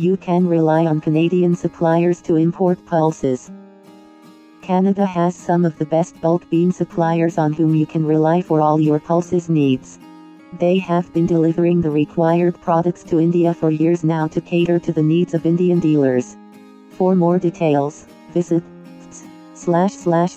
you can rely on Canadian suppliers to import pulses. Canada has some of the best bulk bean suppliers on whom you can rely for all your pulses needs. They have been delivering the required products to India for years now to cater to the needs of Indian dealers. For more details, visit slash slash